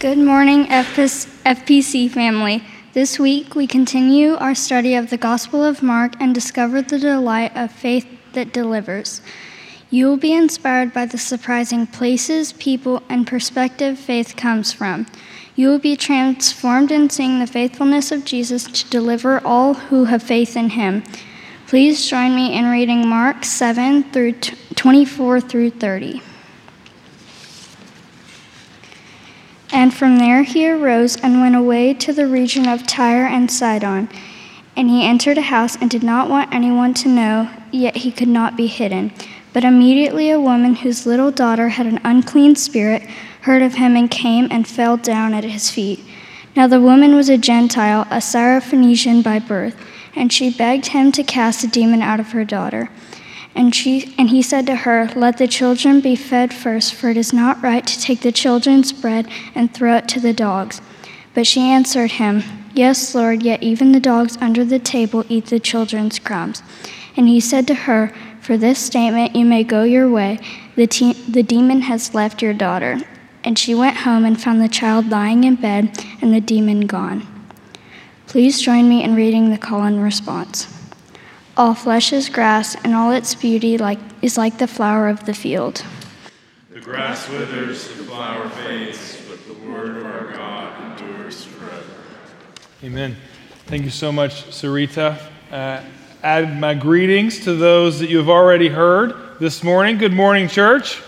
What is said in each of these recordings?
Good morning, FPC family. This week we continue our study of the Gospel of Mark and discover the delight of faith that delivers. You will be inspired by the surprising places, people, and perspective faith comes from. You will be transformed in seeing the faithfulness of Jesus to deliver all who have faith in him. Please join me in reading Mark 7 through 24 through 30. And from there he arose and went away to the region of Tyre and Sidon. And he entered a house and did not want anyone to know, yet he could not be hidden. But immediately a woman whose little daughter had an unclean spirit heard of him and came and fell down at his feet. Now the woman was a Gentile, a Syrophoenician by birth, and she begged him to cast the demon out of her daughter. And, she, and he said to her, Let the children be fed first, for it is not right to take the children's bread and throw it to the dogs. But she answered him, Yes, Lord, yet even the dogs under the table eat the children's crumbs. And he said to her, For this statement you may go your way. The, te- the demon has left your daughter. And she went home and found the child lying in bed and the demon gone. Please join me in reading the call and response. All flesh is grass, and all its beauty like, is like the flower of the field. The grass withers, the flower fades, but the word of our God endures forever. Amen. Thank you so much, Sarita. Uh, add my greetings to those that you have already heard this morning. Good morning, church.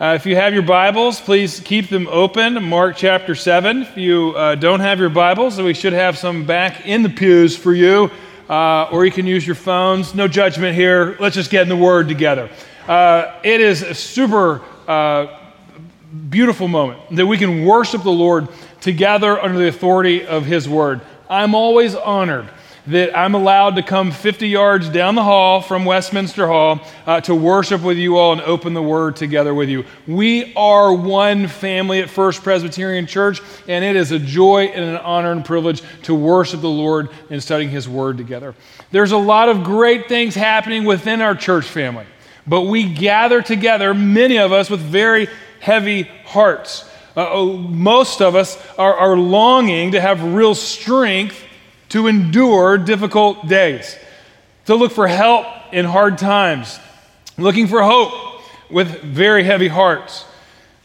Uh, if you have your Bibles, please keep them open. Mark chapter 7. If you uh, don't have your Bibles, we should have some back in the pews for you uh, or you can use your phones. No judgment here. Let's just get in the Word together. Uh, it is a super uh, beautiful moment that we can worship the Lord together under the authority of His Word. I'm always honored that I'm allowed to come 50 yards down the hall from Westminster Hall uh, to worship with you all and open the Word together with you. We are one family at First Presbyterian Church, and it is a joy and an honor and privilege to worship the Lord and studying His Word together. There's a lot of great things happening within our church family, but we gather together, many of us, with very heavy hearts. Uh, oh, most of us are, are longing to have real strength to endure difficult days, to look for help in hard times, looking for hope with very heavy hearts.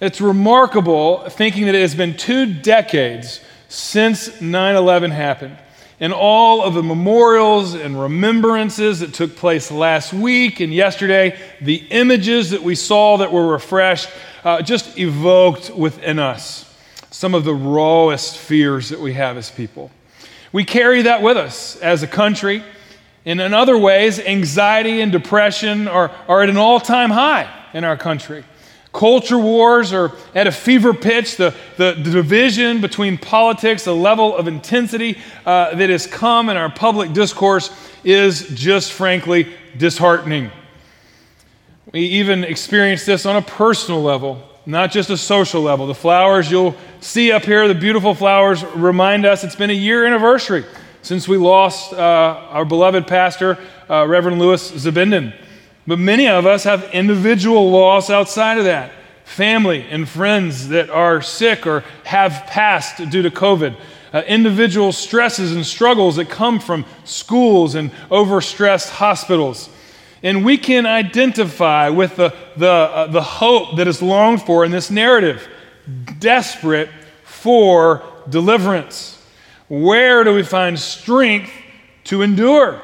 It's remarkable thinking that it has been two decades since 9 11 happened. And all of the memorials and remembrances that took place last week and yesterday, the images that we saw that were refreshed, uh, just evoked within us some of the rawest fears that we have as people. We carry that with us as a country. And in other ways, anxiety and depression are, are at an all time high in our country. Culture wars are at a fever pitch. The, the, the division between politics, the level of intensity uh, that has come in our public discourse is just frankly disheartening. We even experience this on a personal level not just a social level. The flowers you'll see up here, the beautiful flowers, remind us it's been a year anniversary since we lost uh, our beloved pastor, uh, Reverend Louis Zabinden. But many of us have individual loss outside of that family and friends that are sick or have passed due to COVID. Uh, individual stresses and struggles that come from schools and overstressed hospitals. And we can identify with the, the, uh, the hope that is longed for in this narrative, desperate for deliverance. Where do we find strength to endure?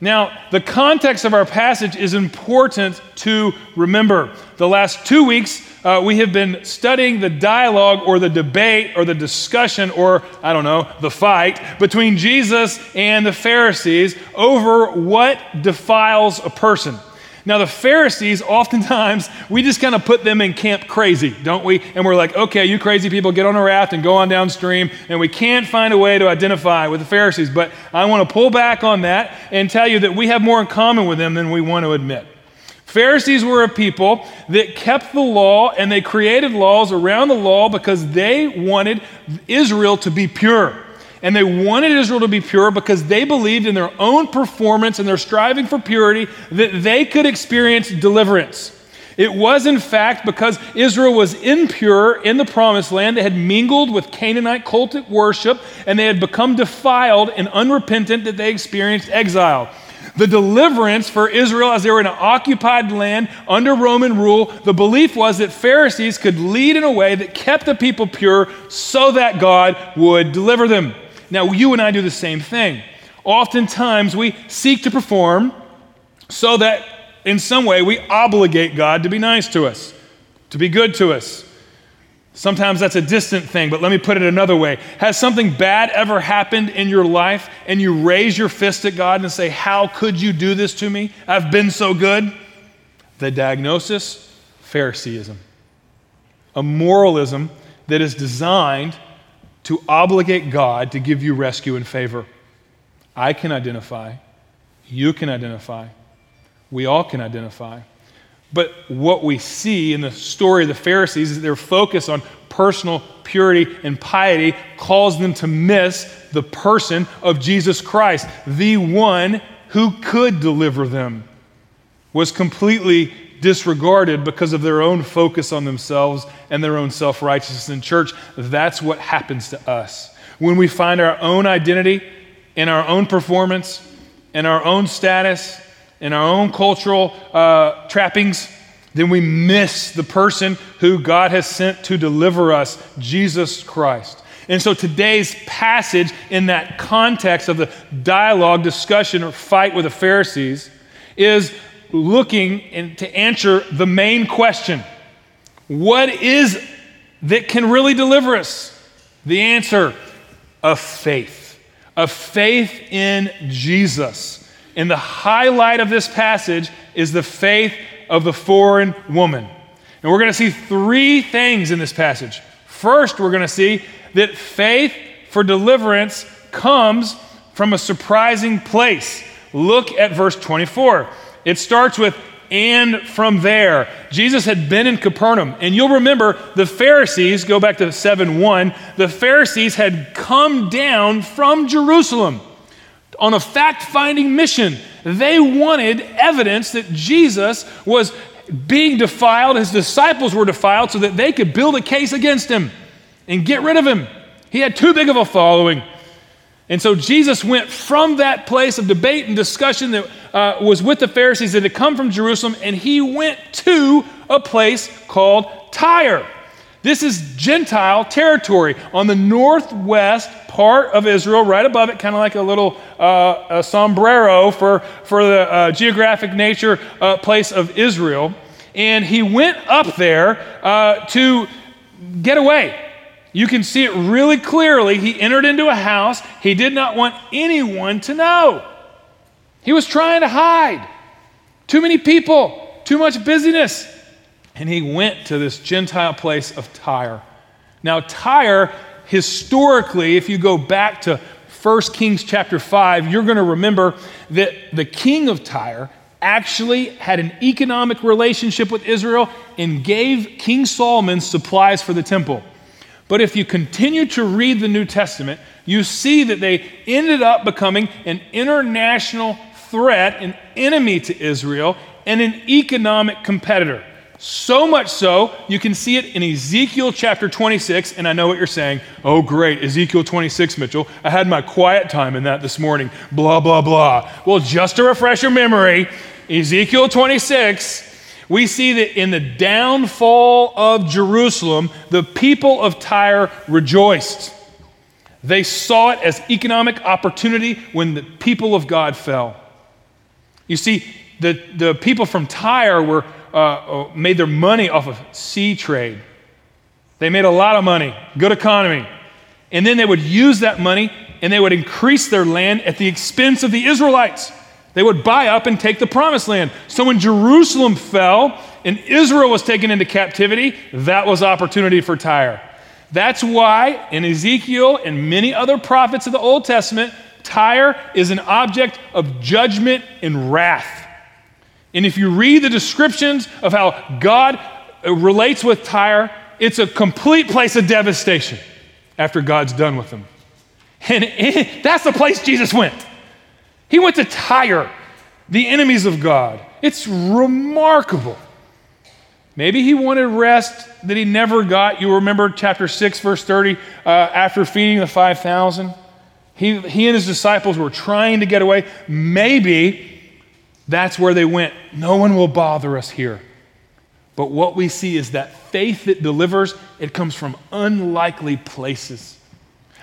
Now, the context of our passage is important to remember. The last two weeks, uh, we have been studying the dialogue or the debate or the discussion or, I don't know, the fight between Jesus and the Pharisees over what defiles a person. Now, the Pharisees, oftentimes, we just kind of put them in camp crazy, don't we? And we're like, okay, you crazy people, get on a raft and go on downstream. And we can't find a way to identify with the Pharisees. But I want to pull back on that and tell you that we have more in common with them than we want to admit. Pharisees were a people that kept the law and they created laws around the law because they wanted Israel to be pure. And they wanted Israel to be pure because they believed in their own performance and their striving for purity that they could experience deliverance. It was, in fact, because Israel was impure in the promised land. They had mingled with Canaanite cultic worship and they had become defiled and unrepentant that they experienced exile. The deliverance for Israel as they were in an occupied land under Roman rule, the belief was that Pharisees could lead in a way that kept the people pure so that God would deliver them. Now, you and I do the same thing. Oftentimes, we seek to perform so that in some way we obligate God to be nice to us, to be good to us. Sometimes that's a distant thing, but let me put it another way. Has something bad ever happened in your life and you raise your fist at God and say, How could you do this to me? I've been so good? The diagnosis Phariseeism, a moralism that is designed to obligate God to give you rescue and favor. I can identify, you can identify, we all can identify. But what we see in the story of the Pharisees is their focus on personal purity and piety calls them to miss the person of Jesus Christ, the one who could deliver them, was completely disregarded because of their own focus on themselves and their own self righteousness. In church, that's what happens to us. When we find our own identity in our own performance, in our own status, in our own cultural uh, trappings, then we miss the person who God has sent to deliver us, Jesus Christ. And so today's passage, in that context of the dialogue, discussion, or fight with the Pharisees, is looking in, to answer the main question What is that can really deliver us? The answer of faith, of faith in Jesus. And the highlight of this passage is the faith of the foreign woman. And we're going to see three things in this passage. First, we're going to see that faith for deliverance comes from a surprising place. Look at verse 24. It starts with, and from there. Jesus had been in Capernaum. And you'll remember the Pharisees, go back to 7 1, the Pharisees had come down from Jerusalem on a fact finding mission. They wanted evidence that Jesus was being defiled, his disciples were defiled, so that they could build a case against him and get rid of him. He had too big of a following. And so Jesus went from that place of debate and discussion that uh, was with the Pharisees that had come from Jerusalem, and he went to a place called Tyre. This is Gentile territory on the northwest part of Israel, right above it, kind of like a little uh, a sombrero for, for the uh, geographic nature uh, place of Israel. And he went up there uh, to get away. You can see it really clearly. He entered into a house he did not want anyone to know. He was trying to hide. Too many people, too much busyness and he went to this Gentile place of Tyre. Now, Tyre, historically, if you go back to 1 Kings chapter 5, you're going to remember that the king of Tyre actually had an economic relationship with Israel and gave King Solomon supplies for the temple. But if you continue to read the New Testament, you see that they ended up becoming an international threat, an enemy to Israel, and an economic competitor. So much so, you can see it in Ezekiel chapter 26. And I know what you're saying. Oh, great, Ezekiel 26, Mitchell. I had my quiet time in that this morning. Blah, blah, blah. Well, just to refresh your memory, Ezekiel 26, we see that in the downfall of Jerusalem, the people of Tyre rejoiced. They saw it as economic opportunity when the people of God fell. You see, the, the people from Tyre were uh, uh, made their money off of sea trade. They made a lot of money, good economy. And then they would use that money and they would increase their land at the expense of the Israelites. They would buy up and take the promised land. So when Jerusalem fell and Israel was taken into captivity, that was opportunity for Tyre. That's why in Ezekiel and many other prophets of the Old Testament, Tyre is an object of judgment and wrath. And if you read the descriptions of how God uh, relates with Tyre, it's a complete place of devastation after God's done with them. And it, that's the place Jesus went. He went to Tyre, the enemies of God. It's remarkable. Maybe he wanted rest that he never got. You remember chapter 6, verse 30, uh, after feeding the 5,000? He, he and his disciples were trying to get away. Maybe that's where they went. No one will bother us here. But what we see is that faith that delivers, it comes from unlikely places.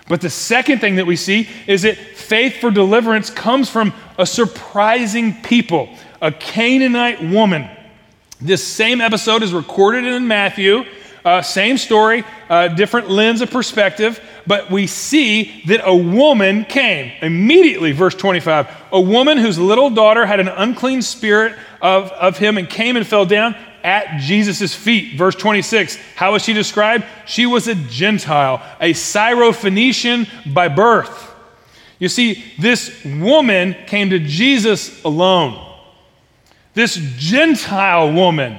But the second thing that we see is that faith for deliverance comes from a surprising people, a Canaanite woman. This same episode is recorded in Matthew, uh, same story, uh, different lens of perspective, but we see that a woman came immediately, verse 25. A woman whose little daughter had an unclean spirit of, of him and came and fell down at Jesus' feet. Verse 26. How was she described? She was a Gentile, a Syrophoenician by birth. You see, this woman came to Jesus alone. This Gentile woman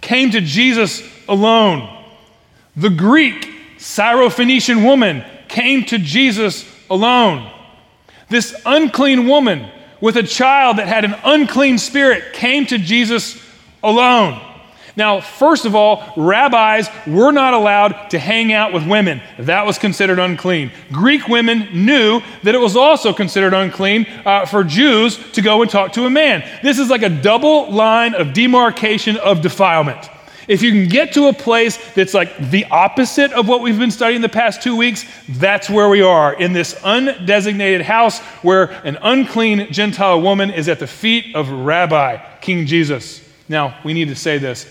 came to Jesus alone. The Greek Syrophoenician woman came to Jesus alone. This unclean woman with a child that had an unclean spirit came to Jesus alone. Now, first of all, rabbis were not allowed to hang out with women. That was considered unclean. Greek women knew that it was also considered unclean uh, for Jews to go and talk to a man. This is like a double line of demarcation of defilement. If you can get to a place that's like the opposite of what we've been studying the past two weeks, that's where we are in this undesignated house where an unclean Gentile woman is at the feet of Rabbi, King Jesus. Now, we need to say this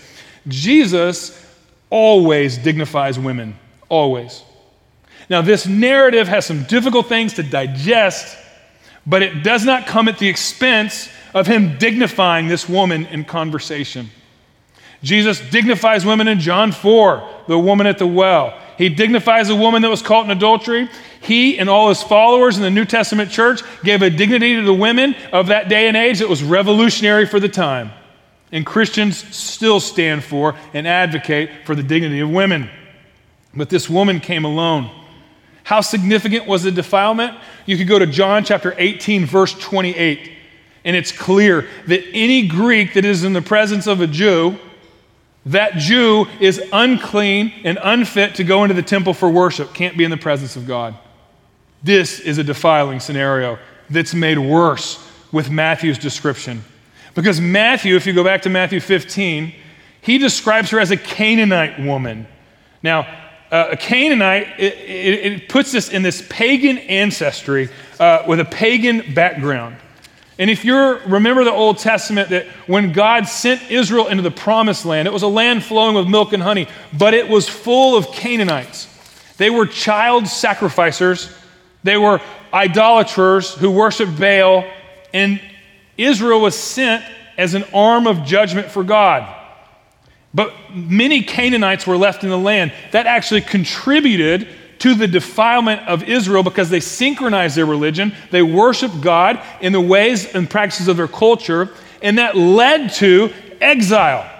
Jesus always dignifies women, always. Now, this narrative has some difficult things to digest, but it does not come at the expense of him dignifying this woman in conversation. Jesus dignifies women in John 4, the woman at the well. He dignifies a woman that was caught in adultery. He and all his followers in the New Testament church gave a dignity to the women of that day and age that was revolutionary for the time. And Christians still stand for and advocate for the dignity of women. But this woman came alone. How significant was the defilement? You could go to John chapter 18, verse 28, and it's clear that any Greek that is in the presence of a Jew, that Jew is unclean and unfit to go into the temple for worship, can't be in the presence of God. This is a defiling scenario that's made worse with Matthew's description. Because Matthew, if you go back to Matthew 15, he describes her as a Canaanite woman. Now, uh, a Canaanite, it, it, it, puts us in this pagan ancestry uh, with a pagan background. And if you remember the Old Testament, that when God sent Israel into the promised land, it was a land flowing with milk and honey, but it was full of Canaanites. They were child sacrificers, they were idolaters who worshiped Baal, and Israel was sent as an arm of judgment for God. But many Canaanites were left in the land. That actually contributed to the defilement of Israel because they synchronized their religion. They worshiped God in the ways and practices of their culture, and that led to exile.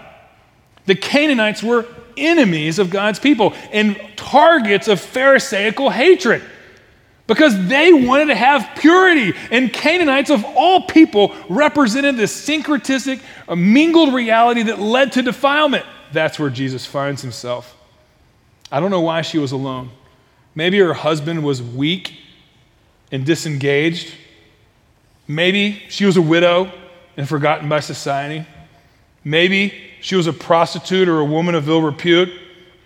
The Canaanites were enemies of God's people and targets of Pharisaical hatred because they wanted to have purity. And Canaanites, of all people, represented this syncretistic, uh, mingled reality that led to defilement. That's where Jesus finds himself. I don't know why she was alone. Maybe her husband was weak and disengaged. Maybe she was a widow and forgotten by society. Maybe she was a prostitute or a woman of ill repute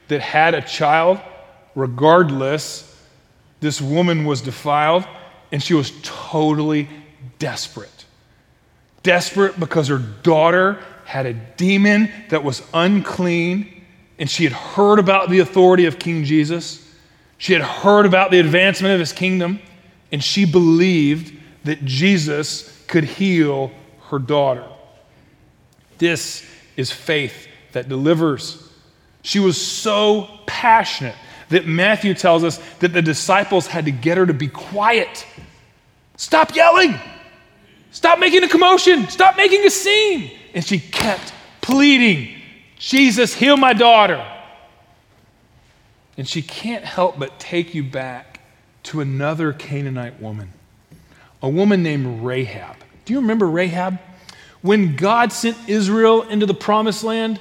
that had a child. Regardless, this woman was defiled and she was totally desperate. Desperate because her daughter had a demon that was unclean and she had heard about the authority of King Jesus. She had heard about the advancement of his kingdom and she believed that Jesus could heal her daughter. This is faith that delivers. She was so passionate that Matthew tells us that the disciples had to get her to be quiet. Stop yelling. Stop making a commotion. Stop making a scene. And she kept pleading, Jesus, heal my daughter. And she can't help but take you back to another Canaanite woman, a woman named Rahab. Do you remember Rahab? When God sent Israel into the promised land,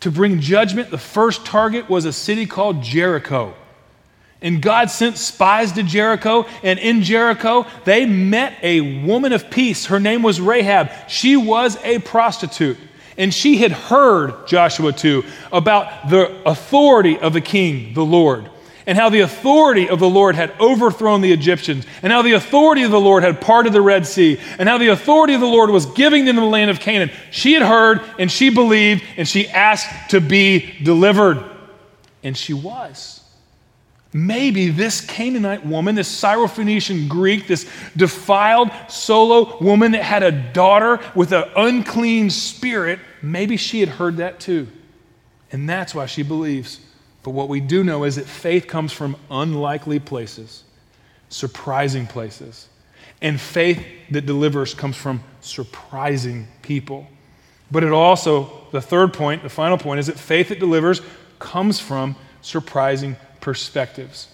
to bring judgment, the first target was a city called Jericho. And God sent spies to Jericho, and in Jericho, they met a woman of peace. Her name was Rahab. She was a prostitute. And she had heard, Joshua 2, about the authority of the king, the Lord, and how the authority of the Lord had overthrown the Egyptians, and how the authority of the Lord had parted the Red Sea, and how the authority of the Lord was giving them the land of Canaan. She had heard, and she believed, and she asked to be delivered. And she was. Maybe this Canaanite woman, this Syrophoenician Greek, this defiled solo woman that had a daughter with an unclean spirit, maybe she had heard that too. And that's why she believes. But what we do know is that faith comes from unlikely places, surprising places. And faith that delivers comes from surprising people. But it also, the third point, the final point, is that faith that delivers comes from surprising perspectives.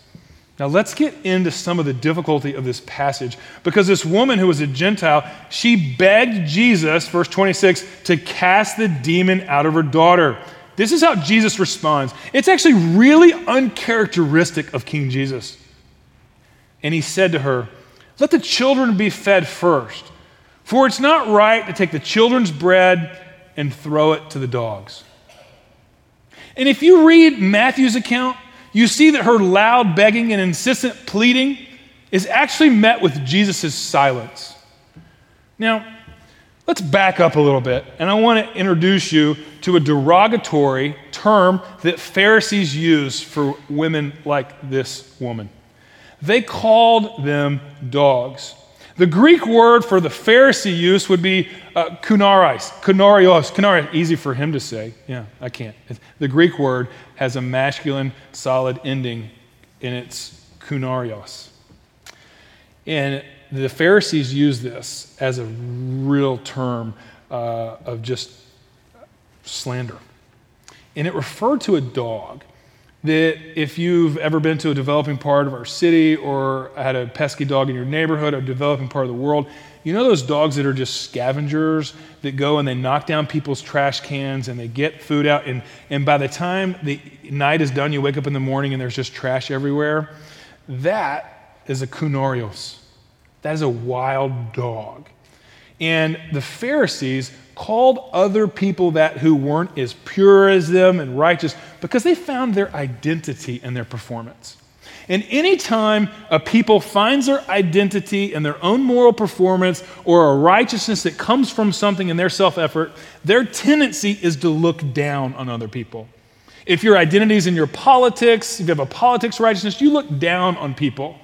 Now, let's get into some of the difficulty of this passage because this woman who was a Gentile, she begged Jesus, verse 26, to cast the demon out of her daughter. This is how Jesus responds. It's actually really uncharacteristic of King Jesus. And he said to her, Let the children be fed first, for it's not right to take the children's bread and throw it to the dogs. And if you read Matthew's account, you see that her loud begging and insistent pleading is actually met with Jesus' silence. Now, let's back up a little bit, and I want to introduce you to a derogatory term that Pharisees use for women like this woman. They called them dogs. The Greek word for the Pharisee use would be uh, kunaris, kunarios, kunarios, easy for him to say. Yeah, I can't. The Greek word has a masculine solid ending in its kunarios. And the Pharisees use this as a real term uh, of just slander. And it referred to a dog that if you've ever been to a developing part of our city or had a pesky dog in your neighborhood or developing part of the world, you know those dogs that are just scavengers that go and they knock down people's trash cans and they get food out and, and by the time the night is done, you wake up in the morning and there's just trash everywhere. That is a kunarios. That is a wild dog. And the Pharisees called other people that who weren't as pure as them and righteous because they found their identity in their performance. And anytime a people finds their identity in their own moral performance or a righteousness that comes from something in their self effort, their tendency is to look down on other people. If your identity is in your politics, if you have a politics righteousness, you look down on people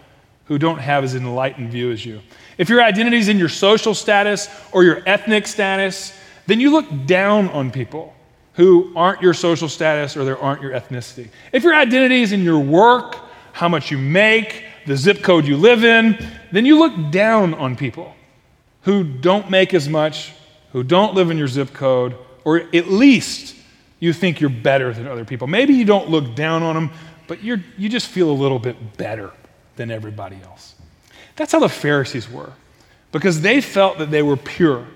who don't have as enlightened view as you. If your identity is in your social status or your ethnic status, then you look down on people who aren't your social status or there aren't your ethnicity. If your identity is in your work, how much you make, the zip code you live in, then you look down on people who don't make as much, who don't live in your zip code, or at least you think you're better than other people. Maybe you don't look down on them, but you you just feel a little bit better than everybody else. That's how the Pharisees were, because they felt that they were pure.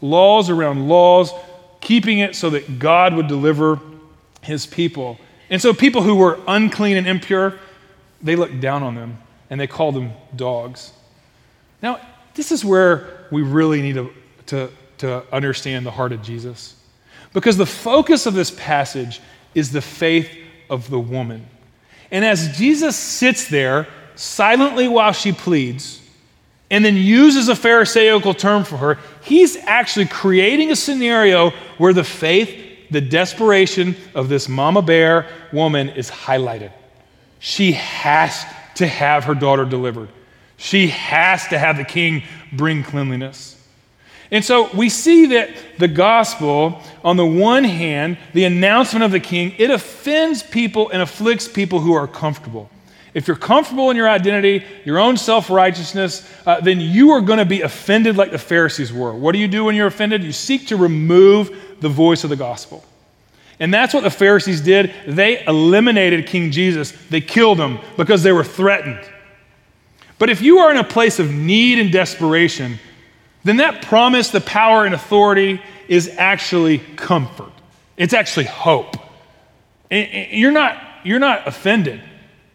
Laws around laws, keeping it so that God would deliver his people. And so people who were unclean and impure, they looked down on them and they called them dogs. Now, this is where we really need to, to, to understand the heart of Jesus. Because the focus of this passage is the faith of the woman. And as Jesus sits there silently while she pleads, and then uses a Pharisaical term for her, he's actually creating a scenario where the faith, the desperation of this mama bear woman is highlighted. She has to have her daughter delivered. She has to have the king bring cleanliness. And so we see that the gospel, on the one hand, the announcement of the king, it offends people and afflicts people who are comfortable. If you're comfortable in your identity, your own self righteousness, uh, then you are going to be offended like the Pharisees were. What do you do when you're offended? You seek to remove the voice of the gospel. And that's what the Pharisees did. They eliminated King Jesus, they killed him because they were threatened. But if you are in a place of need and desperation, then that promise, the power, and authority is actually comfort. It's actually hope. You're not, you're not offended,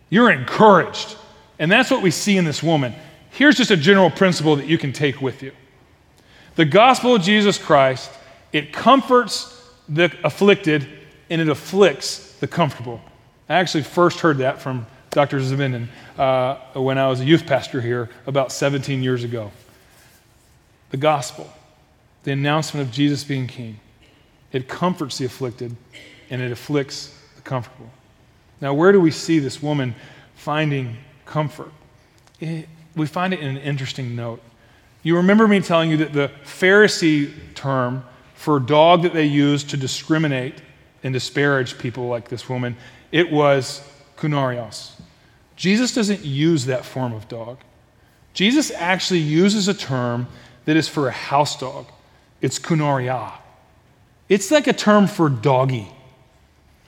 you're encouraged. And that's what we see in this woman. Here's just a general principle that you can take with you the gospel of Jesus Christ, it comforts the afflicted and it afflicts the comfortable. I actually first heard that from Dr. Zivinin uh, when I was a youth pastor here about 17 years ago. The gospel, the announcement of Jesus being king, it comforts the afflicted and it afflicts the comfortable. Now, where do we see this woman finding comfort? It, we find it in an interesting note. You remember me telling you that the Pharisee term for dog that they used to discriminate and disparage people like this woman, it was kunarios. Jesus doesn't use that form of dog. Jesus actually uses a term that is for a house dog. It's kunaria. It's like a term for doggy.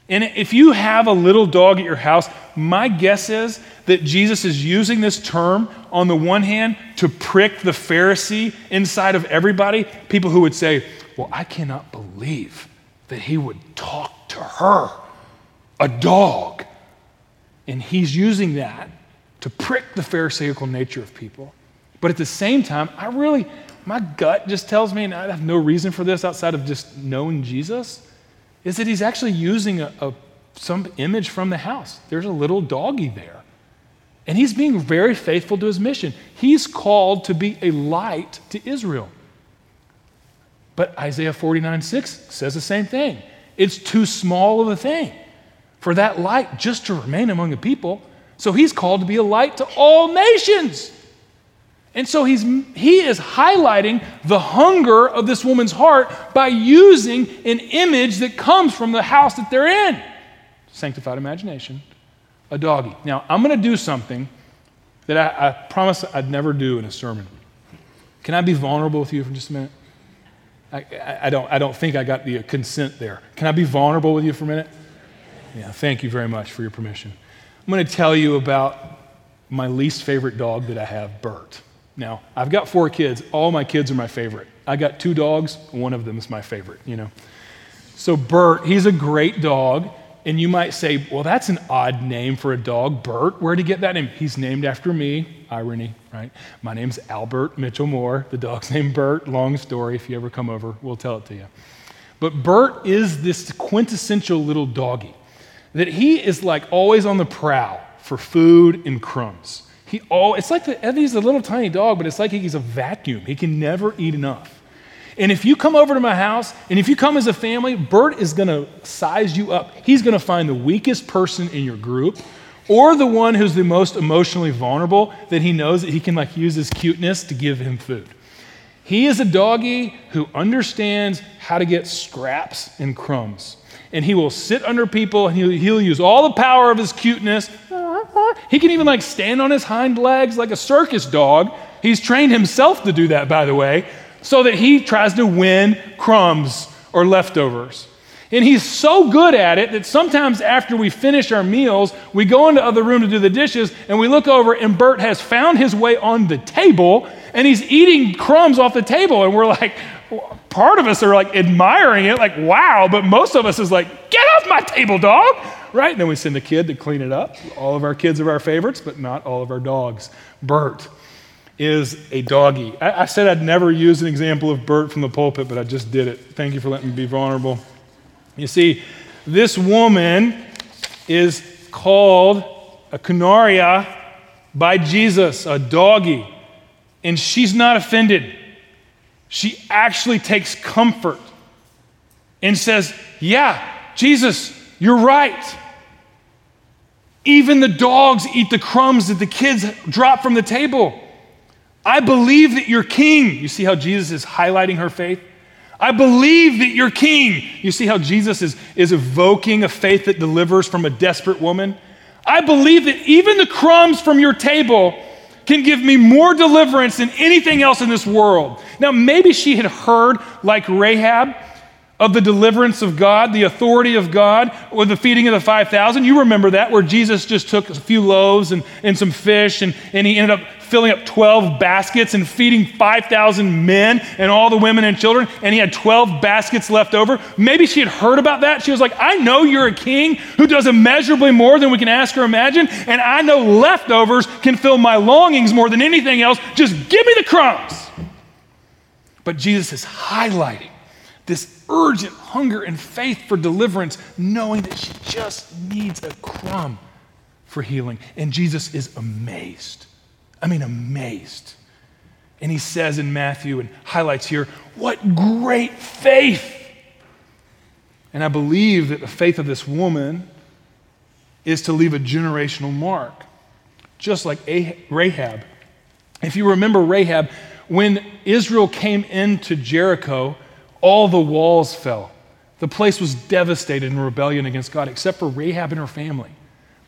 And if you have a little dog at your house, my guess is that Jesus is using this term on the one hand to prick the Pharisee inside of everybody, people who would say, Well, I cannot believe that he would talk to her, a dog. And he's using that to prick the Pharisaical nature of people. But at the same time, I really, my gut just tells me, and I have no reason for this outside of just knowing Jesus is that he's actually using a, a, some image from the house. There's a little doggy there. And he's being very faithful to his mission. He's called to be a light to Israel. But Isaiah 49 6 says the same thing. It's too small of a thing for that light just to remain among the people. So he's called to be a light to all nations. And so he's, he is highlighting the hunger of this woman's heart by using an image that comes from the house that they're in. Sanctified imagination, a doggy. Now, I'm going to do something that I, I promise I'd never do in a sermon. Can I be vulnerable with you for just a minute? I, I, I, don't, I don't think I got the consent there. Can I be vulnerable with you for a minute? Yeah, thank you very much for your permission. I'm going to tell you about my least favorite dog that I have, Bert. Now, I've got four kids. All my kids are my favorite. I got two dogs. One of them is my favorite, you know. So, Bert, he's a great dog. And you might say, well, that's an odd name for a dog. Bert, where'd he get that name? He's named after me. Irony, right? My name's Albert Mitchell Moore. The dog's named Bert. Long story. If you ever come over, we'll tell it to you. But Bert is this quintessential little doggy that he is like always on the prowl for food and crumbs. He all it's like the, he's a little tiny dog, but it's like he's a vacuum. He can never eat enough. And if you come over to my house, and if you come as a family, Bert is going to size you up. He's going to find the weakest person in your group or the one who's the most emotionally vulnerable that he knows that he can like use his cuteness to give him food. He is a doggy who understands how to get scraps and crumbs. And he will sit under people and he'll, he'll use all the power of his cuteness he can even like stand on his hind legs like a circus dog. He's trained himself to do that, by the way, so that he tries to win crumbs or leftovers. And he's so good at it that sometimes after we finish our meals, we go into the other room to do the dishes, and we look over, and Bert has found his way on the table, and he's eating crumbs off the table, and we're like, part of us are like admiring it, like, wow, but most of us is like, get off my table, dog right? And then we send a kid to clean it up. All of our kids are our favorites, but not all of our dogs. Bert is a doggy. I, I said I'd never use an example of Bert from the pulpit, but I just did it. Thank you for letting me be vulnerable. You see, this woman is called a kunaria by Jesus, a doggy, and she's not offended. She actually takes comfort and says, Yeah, Jesus, you're right. Even the dogs eat the crumbs that the kids drop from the table. I believe that you're king. You see how Jesus is highlighting her faith? I believe that you're king. You see how Jesus is, is evoking a faith that delivers from a desperate woman? I believe that even the crumbs from your table can give me more deliverance than anything else in this world. Now, maybe she had heard, like Rahab, of the deliverance of God, the authority of God, or the feeding of the 5,000. You remember that, where Jesus just took a few loaves and, and some fish, and, and he ended up filling up 12 baskets and feeding 5,000 men and all the women and children, and he had 12 baskets left over. Maybe she had heard about that. She was like, I know you're a king who does immeasurably more than we can ask or imagine, and I know leftovers can fill my longings more than anything else. Just give me the crumbs. But Jesus is highlighting this urgent hunger and faith for deliverance, knowing that she just needs a crumb for healing. And Jesus is amazed. I mean, amazed. And he says in Matthew and highlights here, what great faith! And I believe that the faith of this woman is to leave a generational mark, just like Rahab. If you remember Rahab, when Israel came into Jericho, all the walls fell. The place was devastated in rebellion against God, except for Rahab and her family.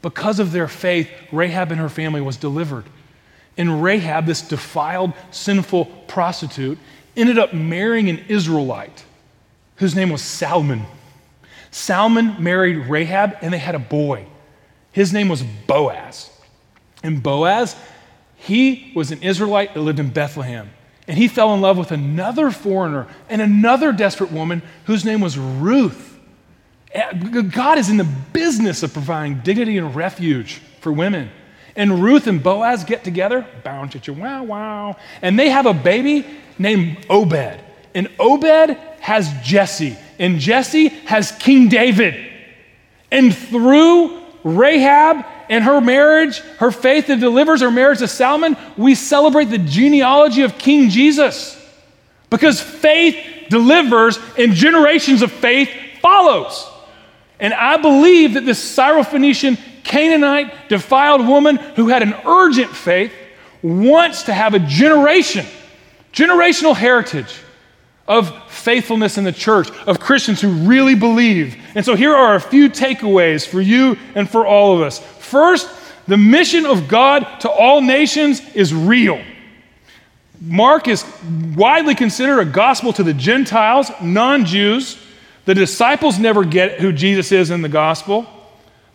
Because of their faith, Rahab and her family was delivered. And Rahab, this defiled, sinful prostitute, ended up marrying an Israelite whose name was Salmon. Salmon married Rahab, and they had a boy. His name was Boaz. And Boaz, he was an Israelite that lived in Bethlehem and he fell in love with another foreigner and another desperate woman whose name was Ruth. Eh, God is in the business of providing dignity and refuge for women. And Ruth and Boaz get together, bound to wow wow, and they have a baby named Obed. And Obed has Jesse, and Jesse has King David. And through Rahab and her marriage, her faith that delivers her marriage to Salmon, we celebrate the genealogy of King Jesus. Because faith delivers and generations of faith follows. And I believe that this Syrophoenician Canaanite defiled woman who had an urgent faith wants to have a generation, generational heritage of faithfulness in the church, of Christians who really believe. And so here are a few takeaways for you and for all of us. First, the mission of God to all nations is real. Mark is widely considered a gospel to the Gentiles, non Jews. The disciples never get who Jesus is in the gospel.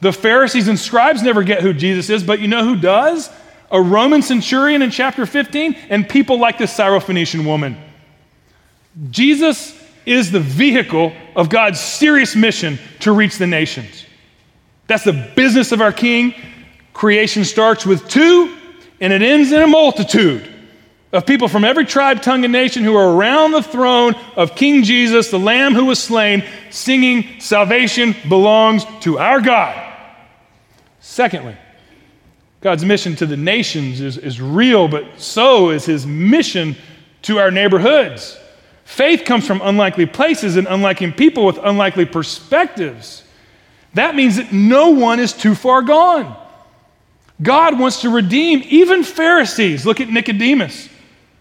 The Pharisees and scribes never get who Jesus is, but you know who does? A Roman centurion in chapter 15 and people like this Syrophoenician woman. Jesus is the vehicle of God's serious mission to reach the nations. That's the business of our King. Creation starts with two and it ends in a multitude of people from every tribe, tongue, and nation who are around the throne of King Jesus, the Lamb who was slain, singing, Salvation belongs to our God. Secondly, God's mission to the nations is, is real, but so is his mission to our neighborhoods. Faith comes from unlikely places and unlikely people with unlikely perspectives. That means that no one is too far gone. God wants to redeem even Pharisees. Look at Nicodemus.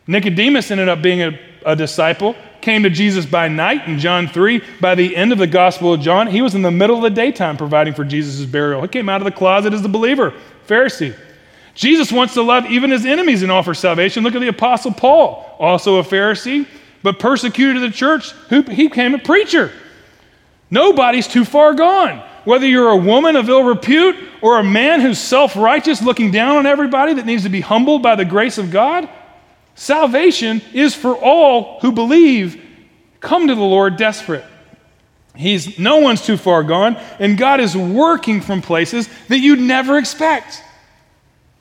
Nicodemus ended up being a, a, disciple, came to Jesus by night in John 3. By the end of the Gospel of John, he was in the middle of the daytime providing for Jesus' burial. He came out of the closet as a believer, Pharisee. Jesus wants to love even his enemies and offer salvation. Look at the Apostle Paul, also a Pharisee, but persecuted the church. He became a preacher. Nobody's too far gone whether you're a woman of ill repute or a man who's self righteous, looking down on everybody that needs to be humbled by the grace of God, salvation is for all who believe. Come to the Lord desperate. He's no one's too far gone, and God is working from places that you'd never expect.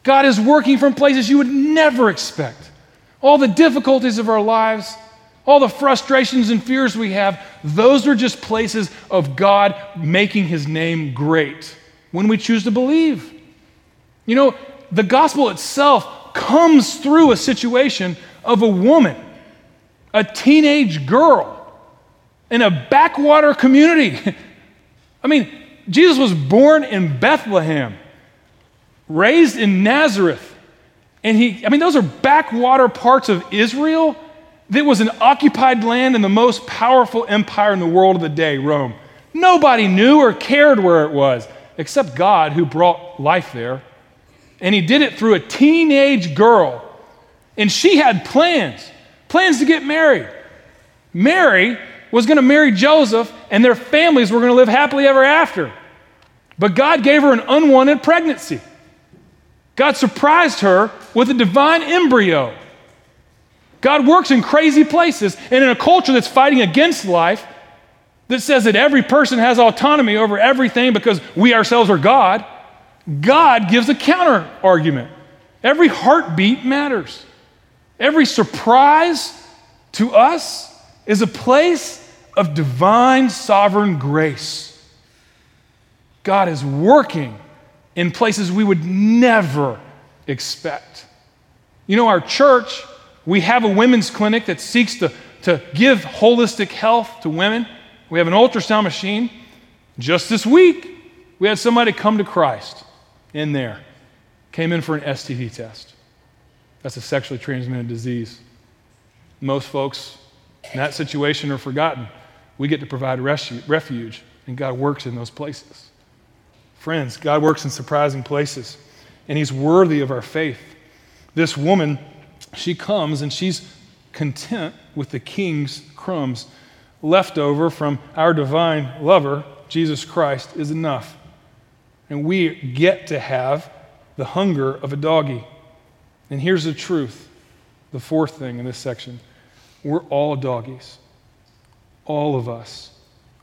God is working from places you would never expect. All the difficulties of our lives, all the frustrations and fears we have, those are just places of God making his name great when we choose to believe. You know, the gospel itself comes through a situation of a woman, a teenage girl in a backwater community. I mean, Jesus was born in Bethlehem, raised in Nazareth. And he, I mean, those are backwater parts of Israel that was an occupied land in the most powerful empire in the world of the day, Rome. Nobody knew or cared where it was, except God who brought life there. And he did it through a teenage girl. And she had plans plans to get married. Mary was going to marry Joseph and their families were going to live happily ever after. But God gave her an unwanted pregnancy. God surprised her with a divine embryo. God works in crazy places and in a culture that's fighting against life, that says that every person has autonomy over everything because we ourselves are God. God gives a counter argument. Every heartbeat matters. Every surprise to us is a place of divine sovereign grace. God is working in places we would never expect. You know, our church, we have a women's clinic that seeks to, to give holistic health to women. We have an ultrasound machine. Just this week, we had somebody come to Christ in there, came in for an STD test. That's a sexually transmitted disease. Most folks in that situation are forgotten. We get to provide refuge, and God works in those places. Friends, God works in surprising places, and He's worthy of our faith. This woman, she comes and she's content with the king's crumbs. Left over from our divine lover, Jesus Christ, is enough. And we get to have the hunger of a doggy. And here's the truth the fourth thing in this section we're all doggies. All of us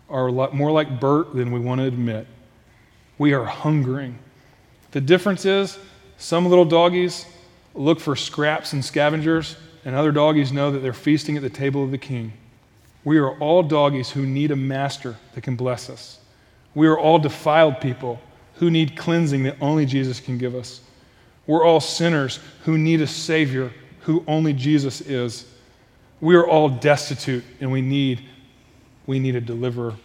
are more like Bert than we want to admit. We are hungering. The difference is some little doggies look for scraps and scavengers, and other doggies know that they're feasting at the table of the king. We are all doggies who need a master that can bless us. We are all defiled people who need cleansing that only Jesus can give us. We're all sinners who need a Savior who only Jesus is. We are all destitute and we need, we need a deliverer.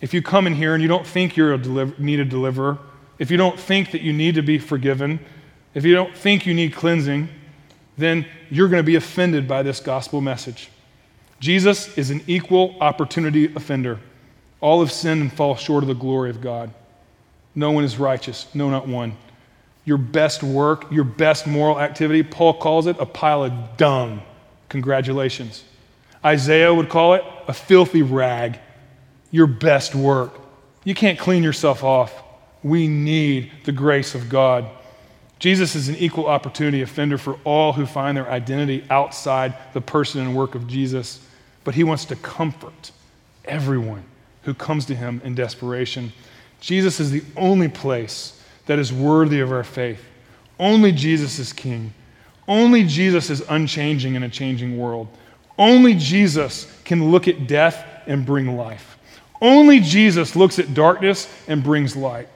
If you come in here and you don't think you need a deliverer, if you don't think that you need to be forgiven, if you don't think you need cleansing, then you're going to be offended by this gospel message. Jesus is an equal opportunity offender. All have sinned and fall short of the glory of God. No one is righteous, no, not one. Your best work, your best moral activity, Paul calls it a pile of dung. Congratulations. Isaiah would call it a filthy rag your best work. You can't clean yourself off. We need the grace of God. Jesus is an equal opportunity offender for all who find their identity outside the person and work of Jesus, but he wants to comfort everyone who comes to him in desperation. Jesus is the only place that is worthy of our faith. Only Jesus is king. Only Jesus is unchanging in a changing world. Only Jesus can look at death and bring life. Only Jesus looks at darkness and brings light.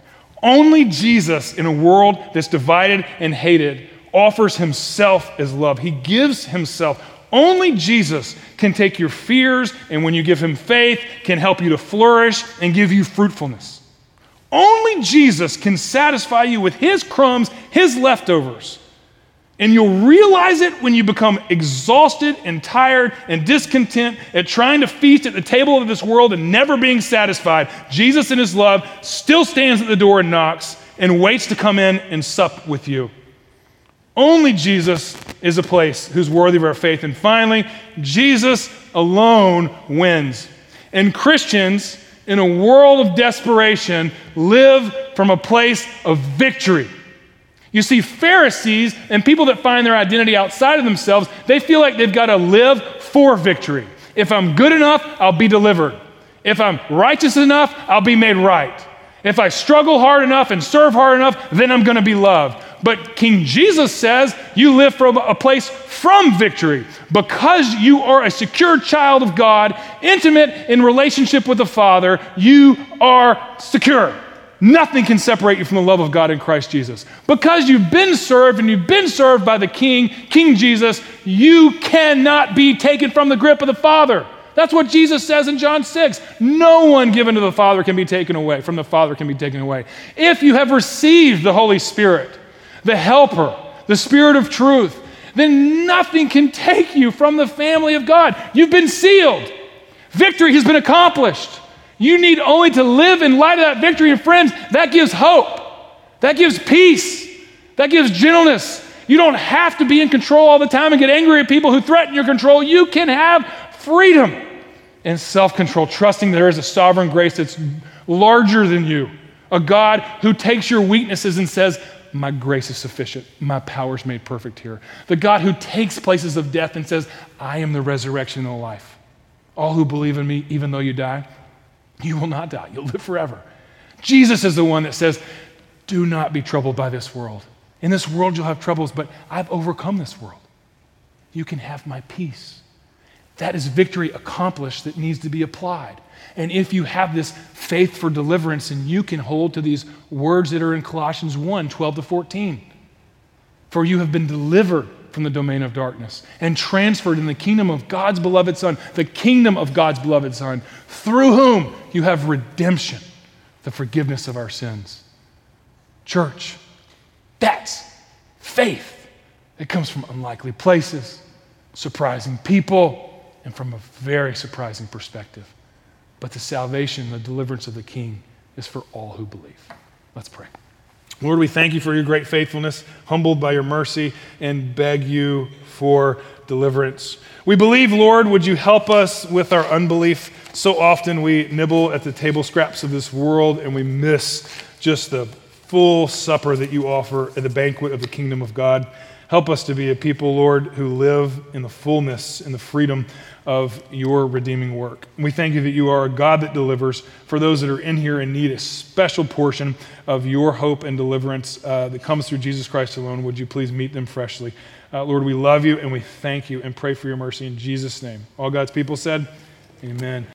Only Jesus, in a world that's divided and hated, offers himself as love. He gives himself. Only Jesus can take your fears and when you give him faith, can help you to flourish and give you fruitfulness. Only Jesus can satisfy you with his crumbs, his leftovers. And you'll realize it when you become exhausted and tired and discontent at trying to feast at the table of this world and never being satisfied. Jesus, in his love, still stands at the door and knocks and waits to come in and sup with you. Only Jesus is a place who's worthy of our faith. And finally, Jesus alone wins. And Christians, in a world of desperation, live from a place of victory. You see, Pharisees and people that find their identity outside of themselves, they feel like they've got to live for victory. If I'm good enough, I'll be delivered. If I'm righteous enough, I'll be made right. If I struggle hard enough and serve hard enough, then I'm going to be loved. But King Jesus says you live from a place from victory because you are a secure child of God, intimate in relationship with the Father, you are secure. Nothing can separate you from the love of God in Christ Jesus. Because you've been served and you've been served by the King, King Jesus, you cannot be taken from the grip of the Father. That's what Jesus says in John 6. No one given to the Father can be taken away, from the Father can be taken away. If you have received the Holy Spirit, the Helper, the Spirit of truth, then nothing can take you from the family of God. You've been sealed, victory has been accomplished. You need only to live in light of that victory. And friends, that gives hope. That gives peace. That gives gentleness. You don't have to be in control all the time and get angry at people who threaten your control. You can have freedom. and self control, trusting there is a sovereign grace that's larger than you, a God who takes your weaknesses and says, My grace is sufficient. My power is made perfect here. The God who takes places of death and says, I am the resurrection and the life. All who believe in me, even though you die, you will not die. You'll live forever. Jesus is the one that says, Do not be troubled by this world. In this world, you'll have troubles, but I've overcome this world. You can have my peace. That is victory accomplished that needs to be applied. And if you have this faith for deliverance, and you can hold to these words that are in Colossians 1 12 to 14. For you have been delivered from the domain of darkness and transferred in the kingdom of God's beloved Son, the kingdom of God's beloved Son, through whom you have redemption, the forgiveness of our sins. Church, that's faith. It comes from unlikely places, surprising people and from a very surprising perspective. But the salvation, the deliverance of the King is for all who believe. Let's pray. Lord, we thank you for your great faithfulness, humbled by your mercy, and beg you for deliverance. We believe, Lord, would you help us with our unbelief? So often we nibble at the table scraps of this world and we miss just the full supper that you offer at the banquet of the kingdom of God. Help us to be a people, Lord, who live in the fullness and the freedom of your redeeming work. We thank you that you are a God that delivers for those that are in here and need a special portion of your hope and deliverance uh, that comes through Jesus Christ alone. Would you please meet them freshly? Uh, Lord, we love you and we thank you and pray for your mercy in Jesus' name. All God's people said, Amen.